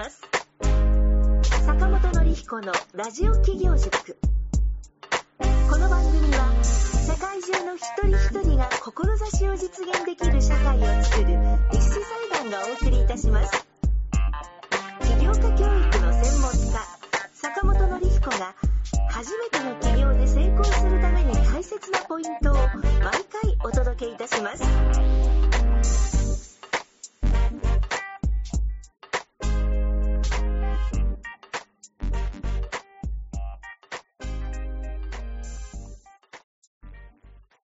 ます。坂本典彦のラジオ企業塾。この番組は世界中の一人一人が志を実現できる社会を作る立志財団がお送りいたします。起業家教育の専門家坂本典彦が初めての起業で成功するために大切なポイントを毎回お届けいたします。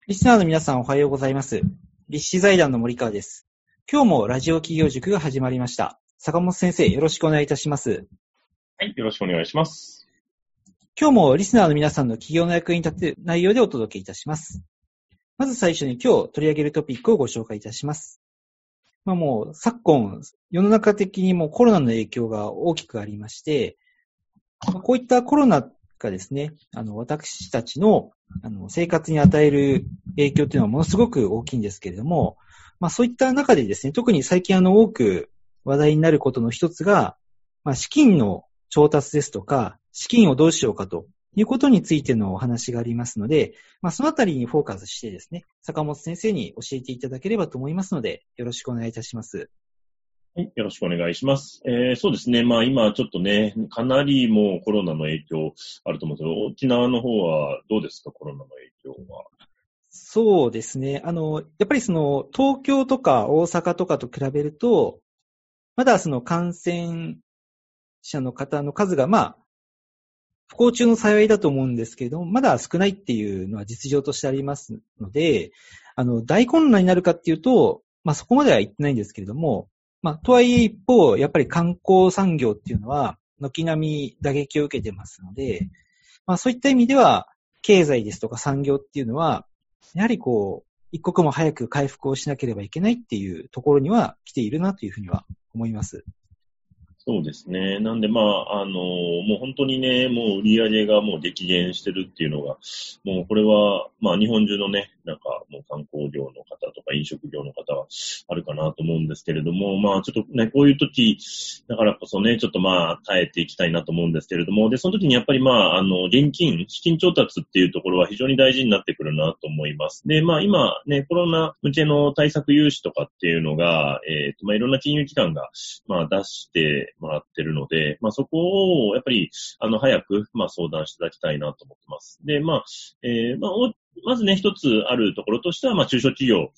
リスナーの皆さんおはようございます。立志財団の森川です。今日もラジオ企業塾が始まりました。坂本先生、よろしくお願いいたします。はい、よろしくお願いします。今日もリスナーの皆さんの企業の役に立てる内容でお届けいたします。まず最初に今日取り上げるトピックをご紹介いたします。まあもう昨今、世の中的にもコロナの影響が大きくありまして、まあこういったコロナがですね、あの、私たちのあの生活に与える影響というのはものすごく大きいんですけれども、まあそういった中でですね、特に最近あの多く話題になることの一つが、まあ資金の調達ですとか、資金をどうしようかということについてのお話がありますので、まあそのあたりにフォーカスしてですね、坂本先生に教えていただければと思いますので、よろしくお願いいたします。はい、よろしくお願いします。えー、そうですね。まあ今ちょっとね、かなりもうコロナの影響あると思うんですけど、沖縄の方はどうですか、コロナの影響は。そうですね。あの、やっぱりその、東京とか大阪とかと比べると、まだその感染者の方の数が、まあ、不幸中の幸いだと思うんですけれども、まだ少ないっていうのは実情としてありますので、あの、大混乱になるかっていうと、まあそこまでは言ってないんですけれども、まあ、とはいえ一方、やっぱり観光産業っていうのは、軒並み打撃を受けてますので、まあそういった意味では、経済ですとか産業っていうのは、やはりこう、一刻も早く回復をしなければいけないっていうところには来ているなというふうには思います。そうですね。なんで、まあ、あの、もう本当にね、もう売り上げがもう激減してるっていうのが、もうこれは、まあ日本中のね、なんかもう観光業の方とか飲食業の方はあるかなと思うんですけれども、まあちょっとね、こういう時、だからこそね、ちょっとまあ耐えていきたいなと思うんですけれども、で、その時にやっぱりまあ、あの、現金、資金調達っていうところは非常に大事になってくるなと思います。で、まあ今ね、コロナ向けの対策融資とかっていうのが、えっ、と、まあいろんな金融機関が、まあ出してもらってるので、まあそこを、やっぱり、あの、早く、まあ相談していただきたいなと思ってます。で、まあ、えーまあ、まずね、一つあるところとしては、まあ、中小企業、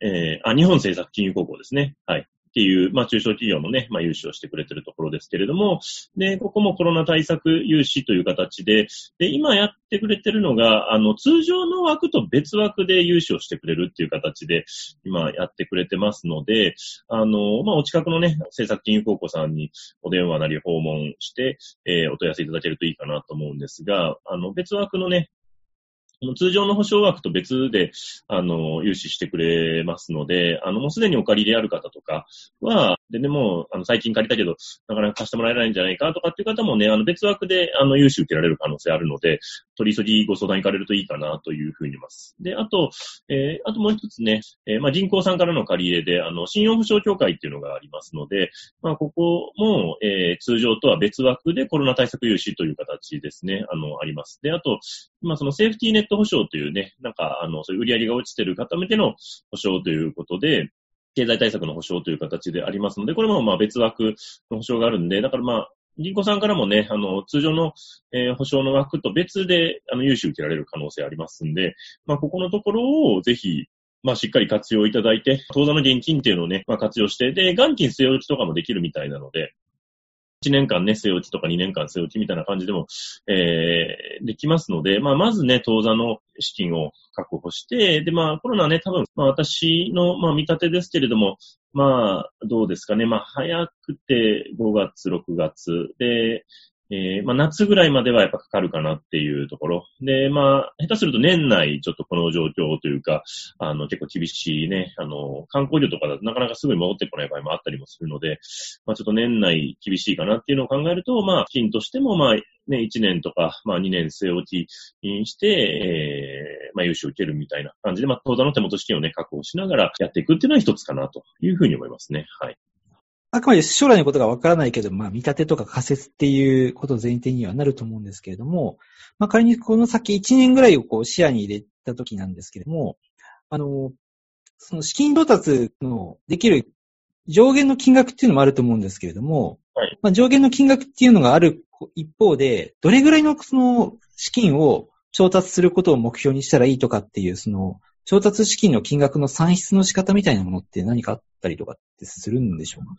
えー、あ、日本政策金融高校ですね。はい。っていう、まあ、中小企業のね、まあ、融資をしてくれてるところですけれども、で、ここもコロナ対策融資という形で、で、今やってくれてるのが、あの、通常の枠と別枠で融資をしてくれるっていう形で、今やってくれてますので、あの、まあ、お近くのね、政策金融高校さんにお電話なり訪問して、えー、お問い合わせいただけるといいかなと思うんですが、あの、別枠のね、通常の保証枠と別で、あの、融資してくれますので、あの、もうすでにお借りである方とかは、で、でも、あの、最近借りたけど、なかなか貸してもらえないんじゃないかとかっていう方もね、あの、別枠で、あの、融資受けられる可能性あるので、取り急ぎご相談行かれるといいかなというふうに思います。で、あと、えー、あともう一つね、えー、まあ、銀行さんからの借り入れで、あの、信用保証協会っていうのがありますので、まあ、ここも、えー、通常とは別枠でコロナ対策融資という形ですね、あの、あります。で、あと、まあ、そのセーフティーネット保証というね、なんか、あの、そういう売り上げが落ちてる方向けの保証ということで、経済対策の保証という形でありますので、これもまあ別枠の保証があるんで、だからまあ、銀行さんからもね、あの、通常の、えー、保証の枠と別で、あの、融資受けられる可能性ありますんで、まあ、ここのところをぜひ、まあ、しっかり活用いただいて、当座の現金っていうのをね、まあ、活用して、で、元金据え置きとかもできるみたいなので、1年間ね、据え置きとか2年間据え置きみたいな感じでも、えー、できますので、まあ、まずね、当座の資金を確保して、で、まあ、コロナね、多分、まあ、私の、まあ、見立てですけれども、まあ、どうですかね。まあ、早くて5月、6月で、えー、まあ、夏ぐらいまではやっぱかかるかなっていうところ。で、まあ、下手すると年内ちょっとこの状況というか、あの、結構厳しいね、あの、観光業とかだとなかなかすぐに戻ってこない場合もあったりもするので、まあ、ちょっと年内厳しいかなっていうのを考えると、まあ、金としても、まあ、ね、1年とか、まあ、2年据え置きにして、えー、まあ、融資を受けるみたいな感じで、まあ、当座の手元資金をね、確保しながらやっていくっていうのは一つかなというふうに思いますね。はい。あくまで将来のことがわからないけど、まあ、見立てとか仮説っていうこと前提にはなると思うんですけれども、まあ、仮にこの先1年ぐらいをこう視野に入れた時なんですけれども、あの、その資金調達のできる上限の金額っていうのもあると思うんですけれども、はい。まあ、上限の金額っていうのがある一方で、どれぐらいのその資金を調達することを目標にしたらいいとかっていう、その調達資金の金額の算出の仕方みたいなものって何かあったりとかってするんでしょうか？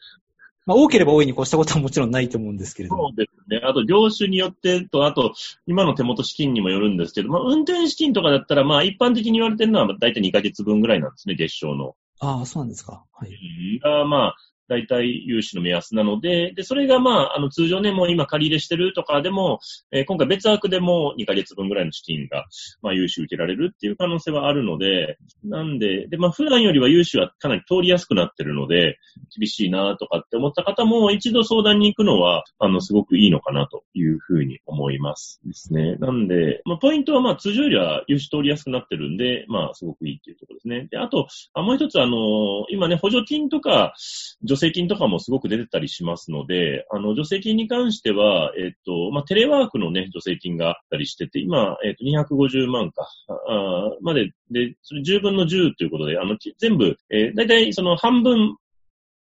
まあ、多ければ多いに越したことはもちろんないと思うんですけれども。そうですね。あと、業種によってと、あと、今の手元資金にもよるんですけど、まあ、運転資金とかだったら、まあ、一般的に言われてるのは、大体2ヶ月分ぐらいなんですね、月賞の。ああ、そうなんですか。はい。が、まあ、大体融資の目安なので、で、それがまあ、あの、通常ね、もう今借り入れしてるとかでも、えー今回別枠でも2ヶ月分ぐらいの資金が、まあ、融資受けられるっていう可能性はあるので、なんで、で、まあ、普段よりは融資はかなり通りやすくなってるので、厳しいなとかって思った方も、一度相談に行くのは、あの、すごくいいのかなというふうに思いますですね。なんで、まあ、ポイントはまあ、通常よりは融資通りやすくなってるんで、まあ、すごくいいっていうところですね。で、あと、あもう一つ、あの、今ね、補助金とか、助成金とかもすごく出てたりしますので、あの、助成金に関しては、えっと、まあ、テレワークのね、助成金があったりしてて、今、えっと、250万か、あまで、で、それ10分の10ということで、あの、全部、えー、だいたいその半分、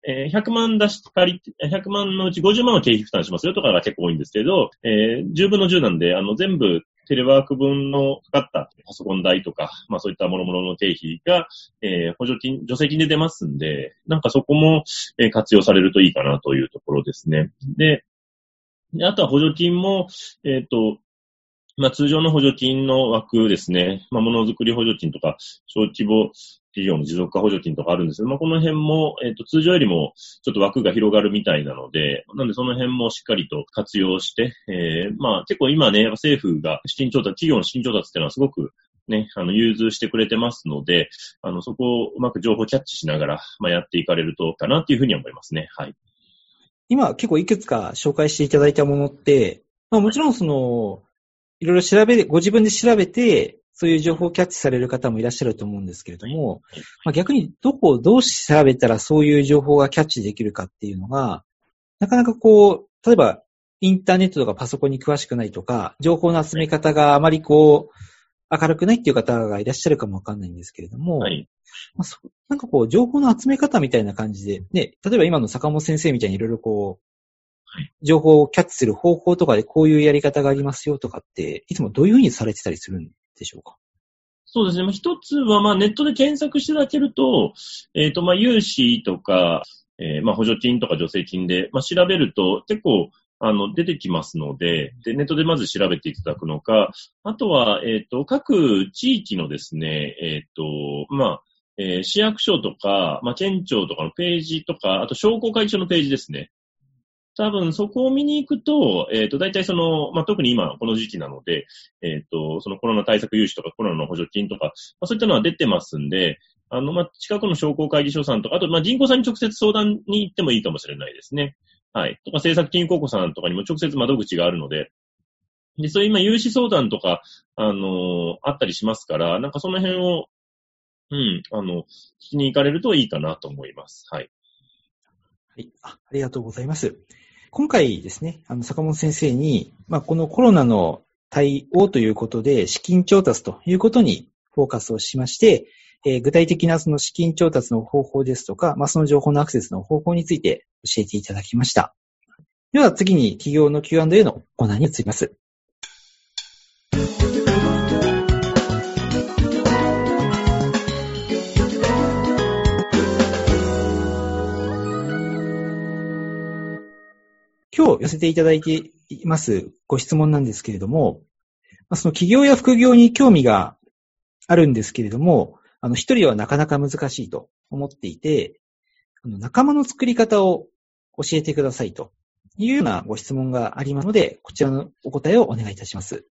えー100万出し借り、100万のうち50万は経費負担しますよとかが結構多いんですけど、えー10分の10なんで、あの、全部テレワーク分のかかったパソコン代とか、まあそういった諸々の経費が、えー補助金、助成金で出ますんで、なんかそこも、えー活用されるといいかなというところですね。で、であとは補助金も、えっ、と、まあ通常の補助金の枠ですね。まあものづくり補助金とか、小規模企業の持続化補助金とかあるんですけど、まあこの辺も、えっ、と通常よりもちょっと枠が広がるみたいなので、なんでその辺もしっかりと活用して、えー、まあ結構今ね、政府が資金調達、企業の資金調達っていうのはすごくね、あの、融通してくれてますので、あの、そこをうまく情報キャッチしながら、まあ、やっていかれるとかなっていうふうに思いますね。はい。今結構いくつか紹介していただいたものって、まあもちろんその、いろいろ調べ、ご自分で調べて、そういう情報をキャッチされる方もいらっしゃると思うんですけれども、はいまあ、逆にどこをどう調べたらそういう情報がキャッチできるかっていうのが、なかなかこう、例えばインターネットとかパソコンに詳しくないとか、情報の集め方があまりこう、明るくないっていう方がいらっしゃるかもわかんないんですけれども、はい。まあ、そなんかこう、情報の集め方みたいな感じで、ね、例えば今の坂本先生みたいにいろいろこう、はい情報をキャッチする方法とかでこういうやり方がありますよとかって、いつもどういうふうにされてたりするんでしょうか？そうですね。まあ一つは、まあ、ネットで検索していただけると、えっ、と、まあ、融資とか、えーまあ、補助金とか助成金で、まあ、調べると結構、あの、出てきますので、で、ネットでまず調べていただくのか、あとは、えっ、と、各地域のですね、えっ、と、まあ、えー市役所とか、まあ、県庁とかのページとか、あと商工会議所のページですね。多分そこを見に行くと、えっ、と、大体その、まあ、特に今この時期なので、えっ、と、そのコロナ対策融資とかコロナの補助金とか、まあ、そういったのは出てますんで、あの、まあ、近くの商工会議所さんとか、あと、まあ、銀行さんに直接相談に行ってもいいかもしれないですね。はい。とか、政策金融公庫さんとかにも直接窓口があるので、で、そういう今、融資相談とか、あのあったりしますから、なんかその辺を、うん、あの、聞きに行かれるといいかなと思います。はい。はい。あありがとうございます。今回ですね、あの、坂本先生に、まあ、このコロナの対応ということで、資金調達ということにフォーカスをしまして、えー具体的なその資金調達の方法ですとか、まあ、その情報のアクセスの方法について教えていただきました。では次に企業の Q&A のコーナーに移ります。今日寄せていただいていますご質問なんですけれども、その企業や副業に興味があるんですけれども、あの、一人はなかなか難しいと思っていて、仲間の作り方を教えてくださいというようなご質問がありますので、こちらのお答えをお願いいたします。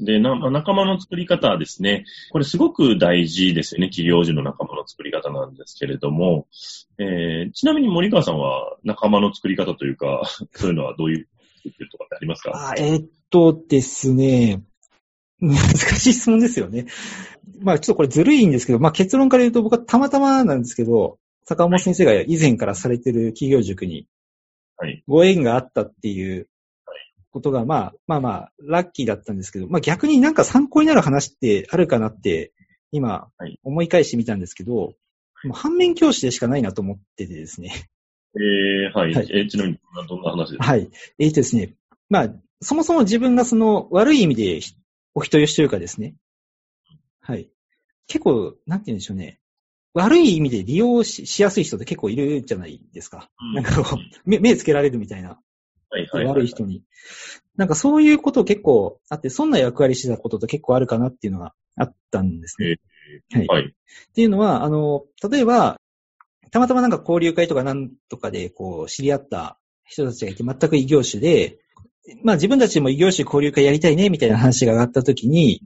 で、仲間の作り方はですね、これすごく大事ですよね。企業時の仲間の作り方なんですけれども、えー、ちなみに森川さんは仲間の作り方というか、そういうのはどういう、作ってるとかってありますか？あえーっとですね、難しい質問ですよね。まあちょっとこれずるいんですけど、まあ結論から言うと僕はたまたまなんですけど、坂本先生が以前からされてる企業塾にはい。ご縁があったっていうことが、まあ、まあまあ、ラッキーだったんですけど、まあ逆になんか参考になる話ってあるかなって、今はい、思い返してみたんですけど、もう反面教師でしかないなと思っててですね。えー、はい。はいえーちなみに、どんな話ですか？はい。えーとですね。まあ、そもそも自分がその悪い意味でひお人よしというかですね。はい。結構、なんて言うんでしょうね。悪い意味で利用ししやすい人って結構いるじゃないですか。うんなんかこう、目目つけられるみたいな。はいはい、はい。悪い人に。なんかそういうこと結構あって、そんな役割してたことと結構あるかなっていうのがあったんですね。はい。はい。っていうのは、あの、例えば、たまたまなんか交流会とかなんとかで、こう、知り合った人たちがいて、全く異業種で、まあ自分たちも異業種交流会やりたいね、みたいな話が上がった時に、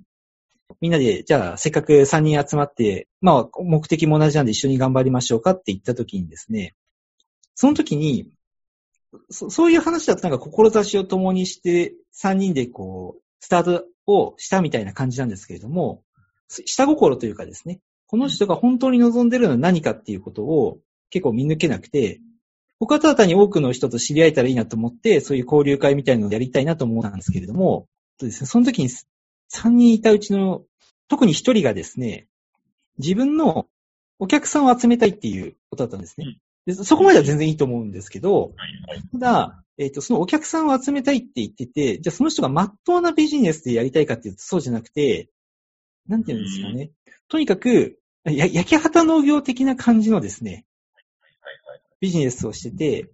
みんなで、じゃあ、せっかく3人集まって、まあ、目的も同じなんで一緒に頑張りましょうかって言った時にですね、その時に、そそういう話だとなんか志を共にして3人でこう、スタートをしたみたいな感じなんですけれども、下心というかですね、この人が本当に望んでるのは何かっていうことを結構見抜けなくて、僕はただ単に多くの人と知り合えたらいいなと思って、そういう交流会みたいなのをやりたいなと思ったんですけれども、そうですね、その時に3人いたうちの特に1人がですね、自分のお客さんを集めたいっていうことだったんですね。でそこまでは全然いいと思うんですけど。ただ、えっ、と、そのお客さんを集めたいって言ってて、じゃあその人が真っ当なビジネスでやりたいかっていうとそうじゃなくて、なんていうんですかね。とにかく、や焼き畑農業的な感じのですね。ビジネスをしてて、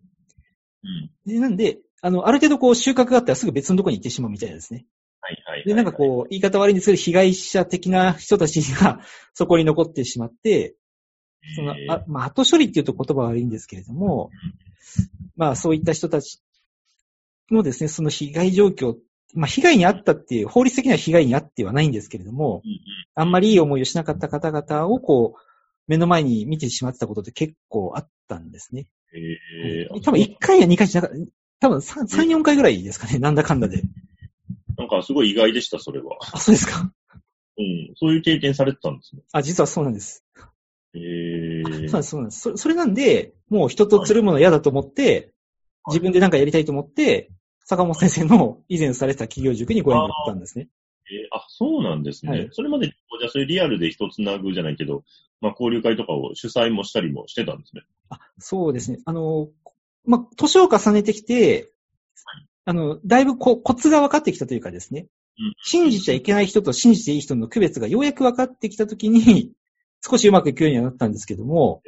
うん。でなんで、あの、ある程度こう収穫があったらすぐ別のところに行ってしまうみたいですね。はいはい。で、なんかこう、言い方悪いんですけど、被害者的な人たちが そこに残ってしまって、その、あまあ、後処理っていうと言葉は悪いんですけれども、まあ、そういった人たちのですね、その被害状況、まあ、被害に遭ったっていう、法律的には被害に遭ってはないんですけれどもあんまりいい思いをしなかった方々をこう、目の前に見てしまってたことって結構あったんですね。えー、多分1回や2回じゃなかった、多分3、3 4回ぐらいですかね、なんだかんだで。なんかすごい意外でした、それは。あ、そうですか。うん。そういう経験されてたんですね。あ、実はそうなんです。えそうなんー。です、そうなんです。そそれなんで、もう人とつるむの嫌だと思って、自分でなんかやりたいと思って、坂本先生の 以前されてた企業塾にご縁があったんですね。えーあ、そうなんですね。はいそれまで、じゃあそういうリアルで人つなぐじゃないけど、まあ交流会とかを主催もしたりもしてたんですね。あ、そうですね。あの、まあ、年を重ねてきて、あの、だいぶこコツが分かってきたというかですねうん、信じちゃいけない人と信じていい人の区別がようやく分かってきたときに、少しうまくいくようにはなったんですけども、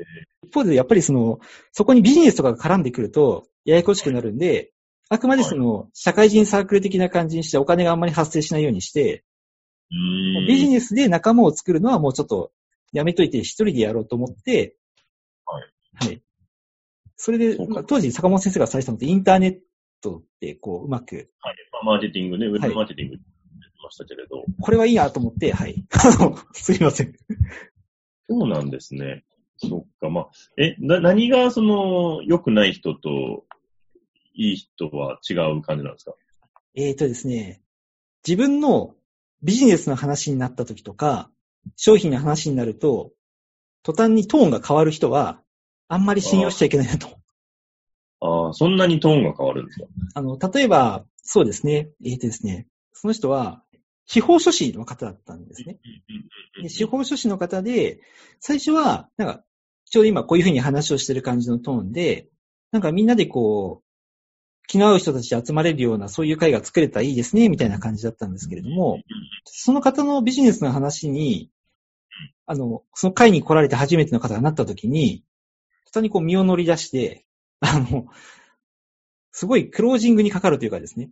一方でやっぱりその、そこにビジネスとかが絡んでくると、ややこしくなるんで、あくまでその、社会人サークル的な感じにしてお金があんまり発生しないようにして。ビジネスで仲間を作るのはもうちょっとやめといて一人でやろうと思って、はい。はい。それで、当時坂本先生がされてたのってインターネットでこううまく、はい。まあマーケティングね、ウェはいブマーケティングって言ってましたけれど。これはいいなと思って、はい。あの、すいません。そうなんですね。そっか、まあ、え、な、何がその、良くない人と、いい人は違う感じなんですか？えーとですね、自分のビジネスの話になった時とか、商品の話になると、途端にトーンが変わる人は、あんまり信用しちゃいけないなと。ああ、そんなにトーンが変わるんですか？あの、例えば、そうですね、えーとですね、その人は、司法書士の方だったんですね。で司法書士の方で、最初は、なんか、ちょうど今こういうふうに話をしてる感じのトーンで、なんかみんなでこう、気の合う人たち集まれるようなそういう会が作れたらいいですね、みたいな感じだったんですけれども、その方のビジネスの話に、あの、その会に来られて初めての方がなった時に、途端にこう身を乗り出して、あの、すごいクロージングにかかるというかですね。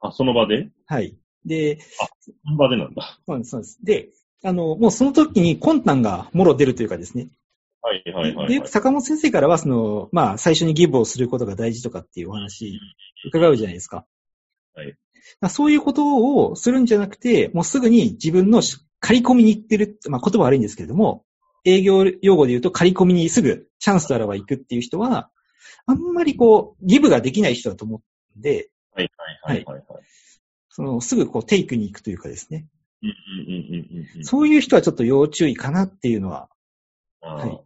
あ、その場で？はい。で、その場でなんだ。そうです、そうです。で、あの、もうその時に魂胆がもろ出るというかですね。はいはいはい、はい。で、よく坂本先生からは、その、まあ、最初にギブをすることが大事とかっていうお話、伺うじゃないですか。はい。そういうことをするんじゃなくて、もうすぐに自分の借り込みに行ってる、まあ、言葉悪いんですけれども、営業用語で言うと借り込みにすぐチャンスとあらば行くっていう人は、あんまりこう、ギブができない人だと思うんで、はいはいはいはい、はい。その、すぐこう、テイクに行くというかですね。うんうんうんうんうんうん。そういう人はちょっと要注意かなっていうのは、はい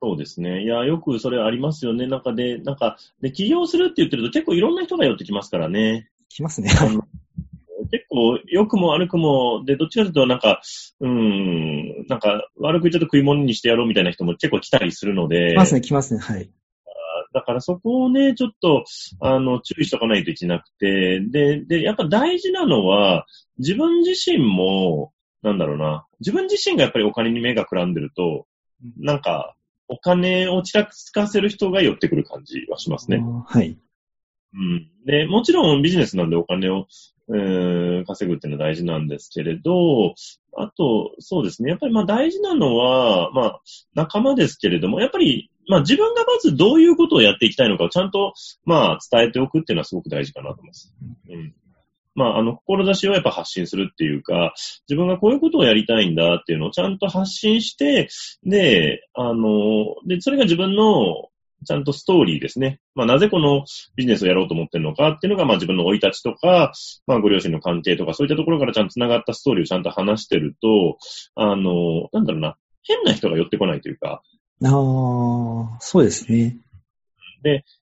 そうですね。いや、よくそれありますよね。なんかで、なんか、で、起業するって言ってると結構いろんな人が寄ってきますからね。来ますね。結構、良くも悪くも、で、どっちかというと、なんか、うーん、なんか、悪く言っちゃうと食い物にしてやろうみたいな人も結構来たりするので、来ますね、来ますね。はい。だからそこをね、ちょっと、あの、注意しとかないといけなくて、で、で、やっぱ大事なのは、自分自身も、なんだろうな、自分自身がやっぱりお金に目がくらんでると、なんか、お金をちらつかせる人が寄ってくる感じはしますね。はい。うん。で、もちろんビジネスなんでお金を、えー稼ぐっていうのは大事なんですけれど、あと、そうですね。やっぱりまあ大事なのは、まあ仲間ですけれども、やっぱり、まあ自分がまずどういうことをやっていきたいのかをちゃんと、まあ伝えておくっていうのはすごく大事かなと思います。うん。まあ、あの、志をやっぱ発信するっていうか、自分がこういうことをやりたいんだっていうのをちゃんと発信して、で、あの、で、それが自分の、ちゃんとストーリーですね。まあ、なぜこのビジネスをやろうと思ってるのかっていうのが、まあ、自分の生い立ちとか、まあ、ご両親の関係とか、そういったところからちゃんと繋がったストーリーをちゃんと話してると、あの、なんだろうな、変な人が寄ってこないというか、ああ、そうですね。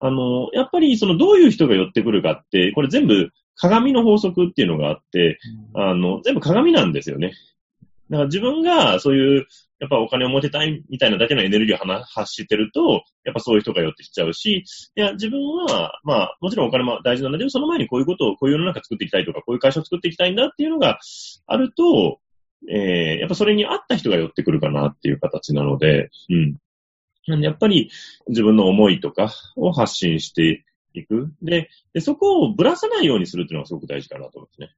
あの、やっぱりそのどういう人が寄ってくるかって、これ全部鏡の法則っていうのがあって、あの、全部鏡なんですよね。だから自分がそういう、やっぱお金を持てたいみたいなだけのエネルギーを話発してると、やっぱそういう人が寄ってきちゃうし、いや、自分は、まあ、もちろんお金も大事なんだけど、その前にこういうことを、こういう世の中作っていきたいとか、こういう会社を作っていきたいんだっていうのがあると、えー、やっぱそれに合った人が寄ってくるかなっていう形なので、うん。やっぱり自分の思いとかを発信していく。で、でそこをぶらさないようにするっていうのがすごく大事かなと思うんですね。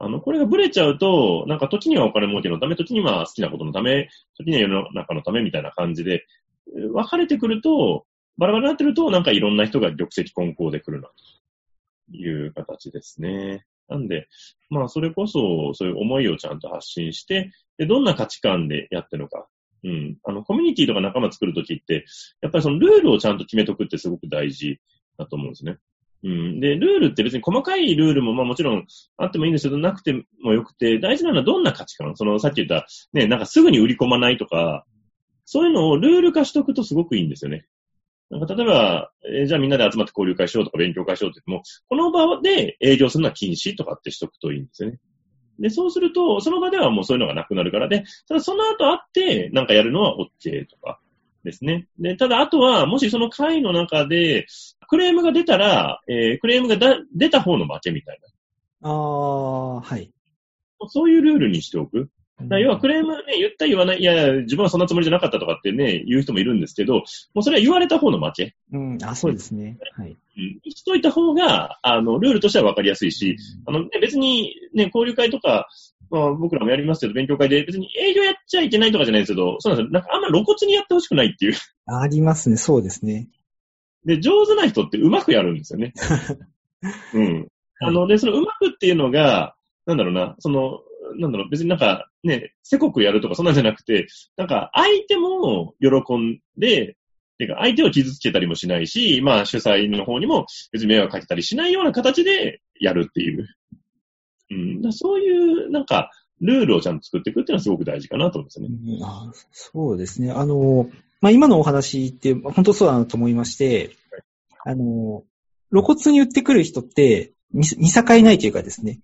あの、これがブレちゃうと、なんか時にはお金儲けのため、時には好きなことのため、時には世の中のためみたいな感じで、分かれてくると、バラバラになってると、なんかいろんな人が玉石混交で来るな、という形ですね。なんで、まあ、それこそ、そういう思いをちゃんと発信して、で、どんな価値観でやってるのか。うん。あの、コミュニティとか仲間作るときって、やっぱりそのルールをちゃんと決めとくってすごく大事だと思うんですね。うん。で、ルールって別に細かいルールもまあもちろんあってもいいんですけど、なくてもよくて、大事なのはどんな価値観？その、さっき言った、ね、なんかすぐに売り込まないとか、そういうのをルール化しとくとすごくいいんですよね。なんか例えば、えーじゃあみんなで集まって交流会しようとか勉強会しようって言っても、この場で営業するのは禁止とかってしとくといいんですよね。で、そうすると、その場ではもうそういうのがなくなるからで、ただその後会ってなんかやるのは OK とかですね。で、ただあとは、もしその会の中でクレームが出たら、えークレームがだ出た方の負けみたいな。ああ、はい。そういうルールにしておく。だ要はクレームね、言った言わない、いやいや、自分はそんなつもりじゃなかったとかってね、言う人もいるんですけど、もうそれは言われた方の負け。うん、あ、そうですね。はい。うん。しといた方が、あの、ルールとしては分かりやすいし、あの、ね、別にね、交流会とか、まあ僕らもやりますけど、勉強会で別に営業やっちゃいけないとかじゃないんですけど、そうなんですよ。なんかあんま露骨にやってほしくないっていう。ありますね、そうですね。で、上手な人ってうまくやるんですよね。うん。あの、で、そのうまくっていうのが、なんだろうな、その、なんだろう、別になんかね、せこくやるとかそんなんじゃなくて、なんか相手も喜んで、てか相手を傷つけたりもしないし、まあ主催の方にも別に迷惑かけたりしないような形でやるっていう。うん。そういう、なんか、ルールをちゃんと作っていくっていうのはすごく大事かなと思うんですよね。そうですね。あの、まあ、今のお話って本当そうだなと思いまして、あの、露骨に言ってくる人って見見境ないというかですね。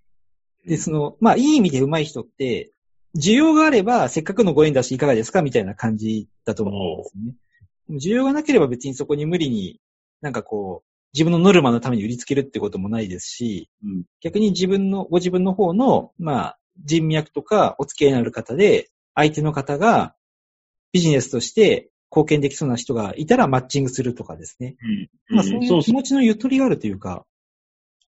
で、その、まあ、いい意味で上手い人って、需要があればせっかくのご縁だしいかがですか？みたいな感じだと思うんですね。需要がなければ別にそこに無理になんかこう、自分のノルマのために売りつけるってこともないですし、うん逆に自分の、ご自分の方の、まあ、人脈とかお付き合いのある方で、相手の方がビジネスとして貢献できそうな人がいたらマッチングするとかですね。うん。まあ、そういう気持ちのゆとりがあるというか、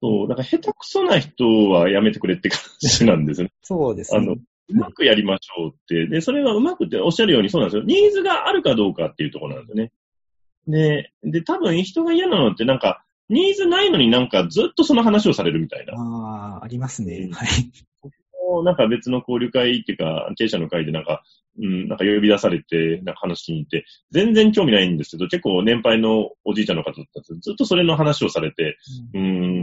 そう。だから下手くそな人はやめてくれって感じなんですよね。そうですね。あのうまくやりましょうって。で、それはうまくっておっしゃるようにそうなんですよ。ニーズがあるかどうかっていうところなんですよね。で、で、多分人が嫌なのってなんか、ニーズないのになんかずっとその話をされるみたいな。ああ、ありますね。うんはい。なんか別の交流会っていうか、経営者の会でなんか、うん、なんか呼び出されて、なんか話しに行って、全然興味ないんですけど、結構年配のおじいちゃんの方だったんですずっとそれの話をされて、うー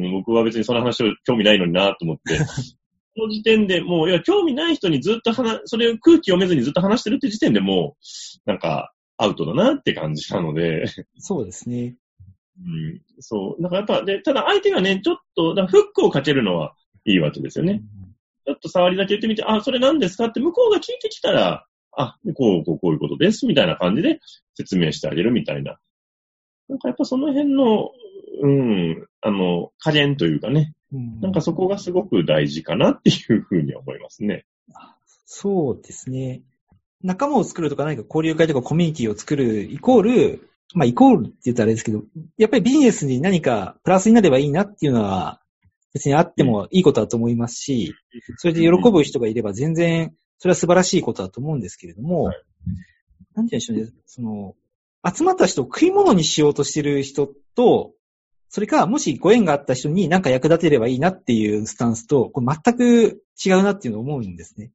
ん、僕は別にその話を興味ないのになと思って、その時点でもう、いや、興味ない人にずっと話、それを空気読めずにずっと話してるって時点でもう、なんか、アウトだなって感じなので、そうですね。うん、そう。だからやっぱ、で、ただ相手がね、ちょっと、だフックをかけるのはいいわけですよね。ちょっと触りだけ言ってみて、あ、それ何ですか？って向こうが聞いてきたら、あ、こう、こう、こういうことです、みたいな感じで説明してあげるみたいな。なんかやっぱその辺の、うん、あの、加減というかね、うんなんかそこがすごく大事かなっていうふうに思いますね。そうですね。仲間を作るとか何か交流会とかコミュニティを作るイコール、まあイコールって言ったらあれですけど、やっぱりビジネスに何かプラスになればいいなっていうのは別にあってもいいことだと思いますし、それで喜ぶ人がいれば全然それは素晴らしいことだと思うんですけれども、はい。なんて言うんでしょうね、その、集まった人を食い物にしようとしてる人と、それか、もしご縁があった人に何か役立てればいいなっていうスタンスと、これ全く違うなっていうのを思うんですね。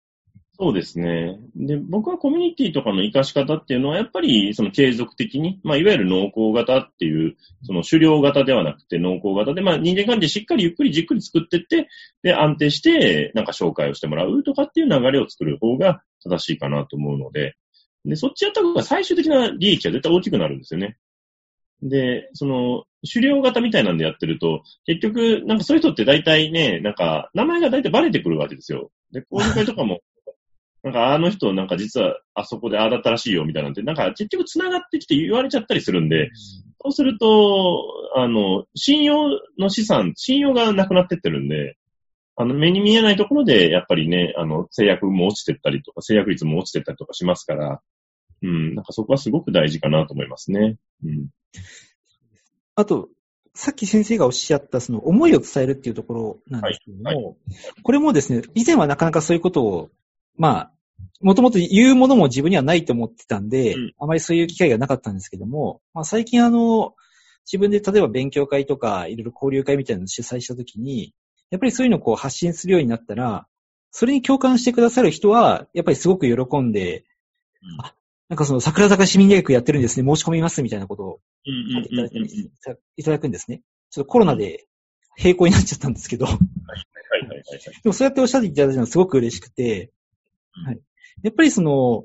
そうですね。で、僕はコミュニティとかの活かし方っていうのは、やっぱりその継続的に、まあ、いわゆる濃厚型っていう、その狩猟型ではなくて濃厚型で、まあ、人間関係しっかりゆっくりじっくり作ってって、で、安定して、なんか紹介をしてもらうとかっていう流れを作る方が正しいかなと思うので、で、そっちやった方が最終的な利益は絶対大きくなるんですよね。で、その、狩猟型みたいなんでやってると、結局、なんかそういう人って大体ね、なんか、名前が大体バレてくるわけですよ。で、交流会とかも、なんかあの人なんか実はあそこでああだったらしいよみたいなんて、なんか結局繋がってきて言われちゃったりするんで、そうすると、あの、信用の資産、信用がなくなってってるんで、あの、目に見えないところで、やっぱりね、あの、制約も落ちてったりとか、制約率も落ちてったりとかしますから、うん、なんかそこはすごく大事かなと思いますね。うん。あと、さっき先生がおっしゃった、その思いを伝えるっていうところなんですけれども、はいこれもですね、以前はなかなかそういうことを、まあ、もともと言うものも自分にはないと思ってたんで、うんあまりそういう機会がなかったんですけども、まあ、最近あの、自分で例えば勉強会とか、いろいろ交流会みたいなのを主催したときに、やっぱりそういうのをこう発信するようになったら、それに共感してくださる人は、やっぱりすごく喜んで、うんあ、なんかその桜坂市民大学やってるんですね、申し込みますみたいなことをいただくんですね。ちょっとコロナで並行になっちゃったんですけど、はいはいはいはい。でもそうやっておっしゃっていただいたのはすごく嬉しくて、うんはい。やっぱりその、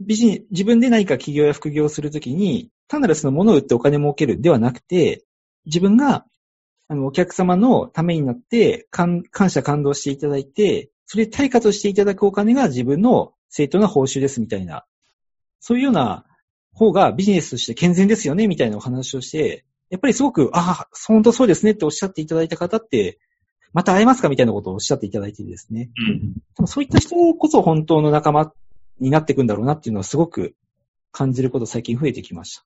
ビジネ自分で何か起業や副業をするときに、単なるその物を売ってお金儲けるではなくて、自分が、あの、お客様のためになって、感感謝感動していただいて、それで対価としていただくお金が自分の正当な報酬ですみたいな、そういうような方がビジネスとして健全ですよねみたいなお話をして、やっぱりすごく、ああ、本当そうですねっておっしゃっていただいた方って、また会えますかみたいなことをおっしゃっていただいてですね。うんそういった人こそ本当の仲間になっていくんだろうなっていうのはすごく感じること最近増えてきました。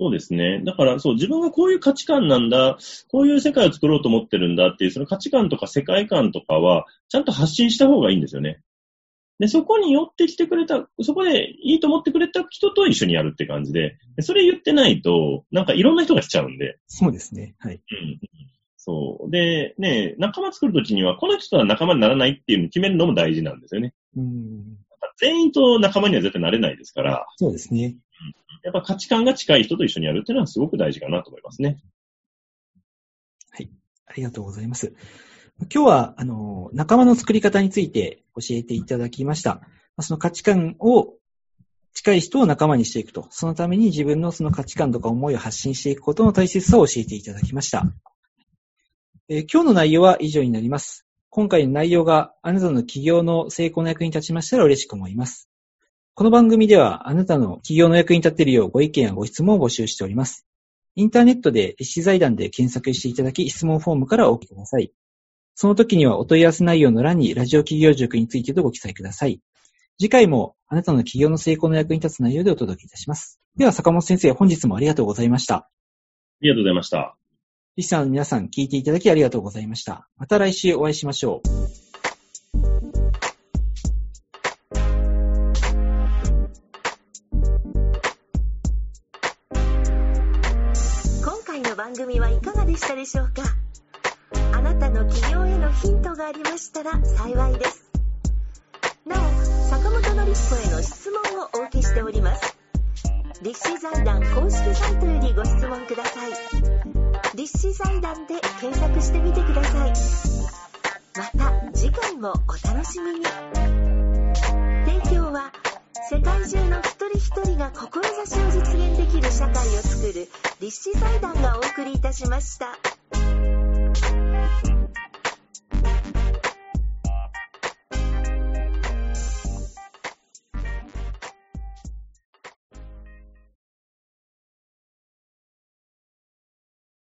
そうですね。だから、そう、自分がこういう価値観なんだ、こういう世界を作ろうと思ってるんだっていう、その価値観とか世界観とかは、ちゃんと発信した方がいいんですよね。で、そこに寄ってきてくれた、そこでいいと思ってくれた人と一緒にやるって感じで、でそれ言ってないと、なんかいろんな人がしちゃうんで、そうですね。はい。うん。そう。で、ね、仲間作るときには、この人とは仲間にならないっていうのを決めるのも大事なんですよね。うん。全員と仲間には絶対なれないですから、そうですね。やっぱ価値観が近い人と一緒にやるっていうのはすごく大事かなと思いますね。ありがとうございます。今日は、あの、仲間の作り方について教えていただきました。まあその価値観を近い人を仲間にしていくと。そのために自分のその価値観とか思いを発信していくことの大切さを教えていただきました。えー今日の内容は以上になります。今回の内容があなたの起業の成功の役に立ちましたら嬉しく思います。この番組ではあなたの起業の役に立てるようご意見やご質問を募集しております。インターネットで立志財団で検索していただき質問フォームからお送りください。その時にはお問い合わせ内容の欄にラジオ企業塾についてとご記載ください。次回もあなたの起業の成功の役に立つ内容でお届けいたします。では坂本先生、本日もありがとうございました。ありがとうございました。リスナーの皆さん聞いていただきありがとうございました。また来週お会いしましょう。今回の番組はいかがでしたでしょうか？あなたの起業へのヒントがありましたら幸いですなお坂本典彦への質問をお受けしております立志財団公式サイトよりご質問ください立志財団で検索してみてくださいまた次回もお楽しみに提供は世界中の一人一人が志を実現できる社会を作る立志財団がお送りいたしました。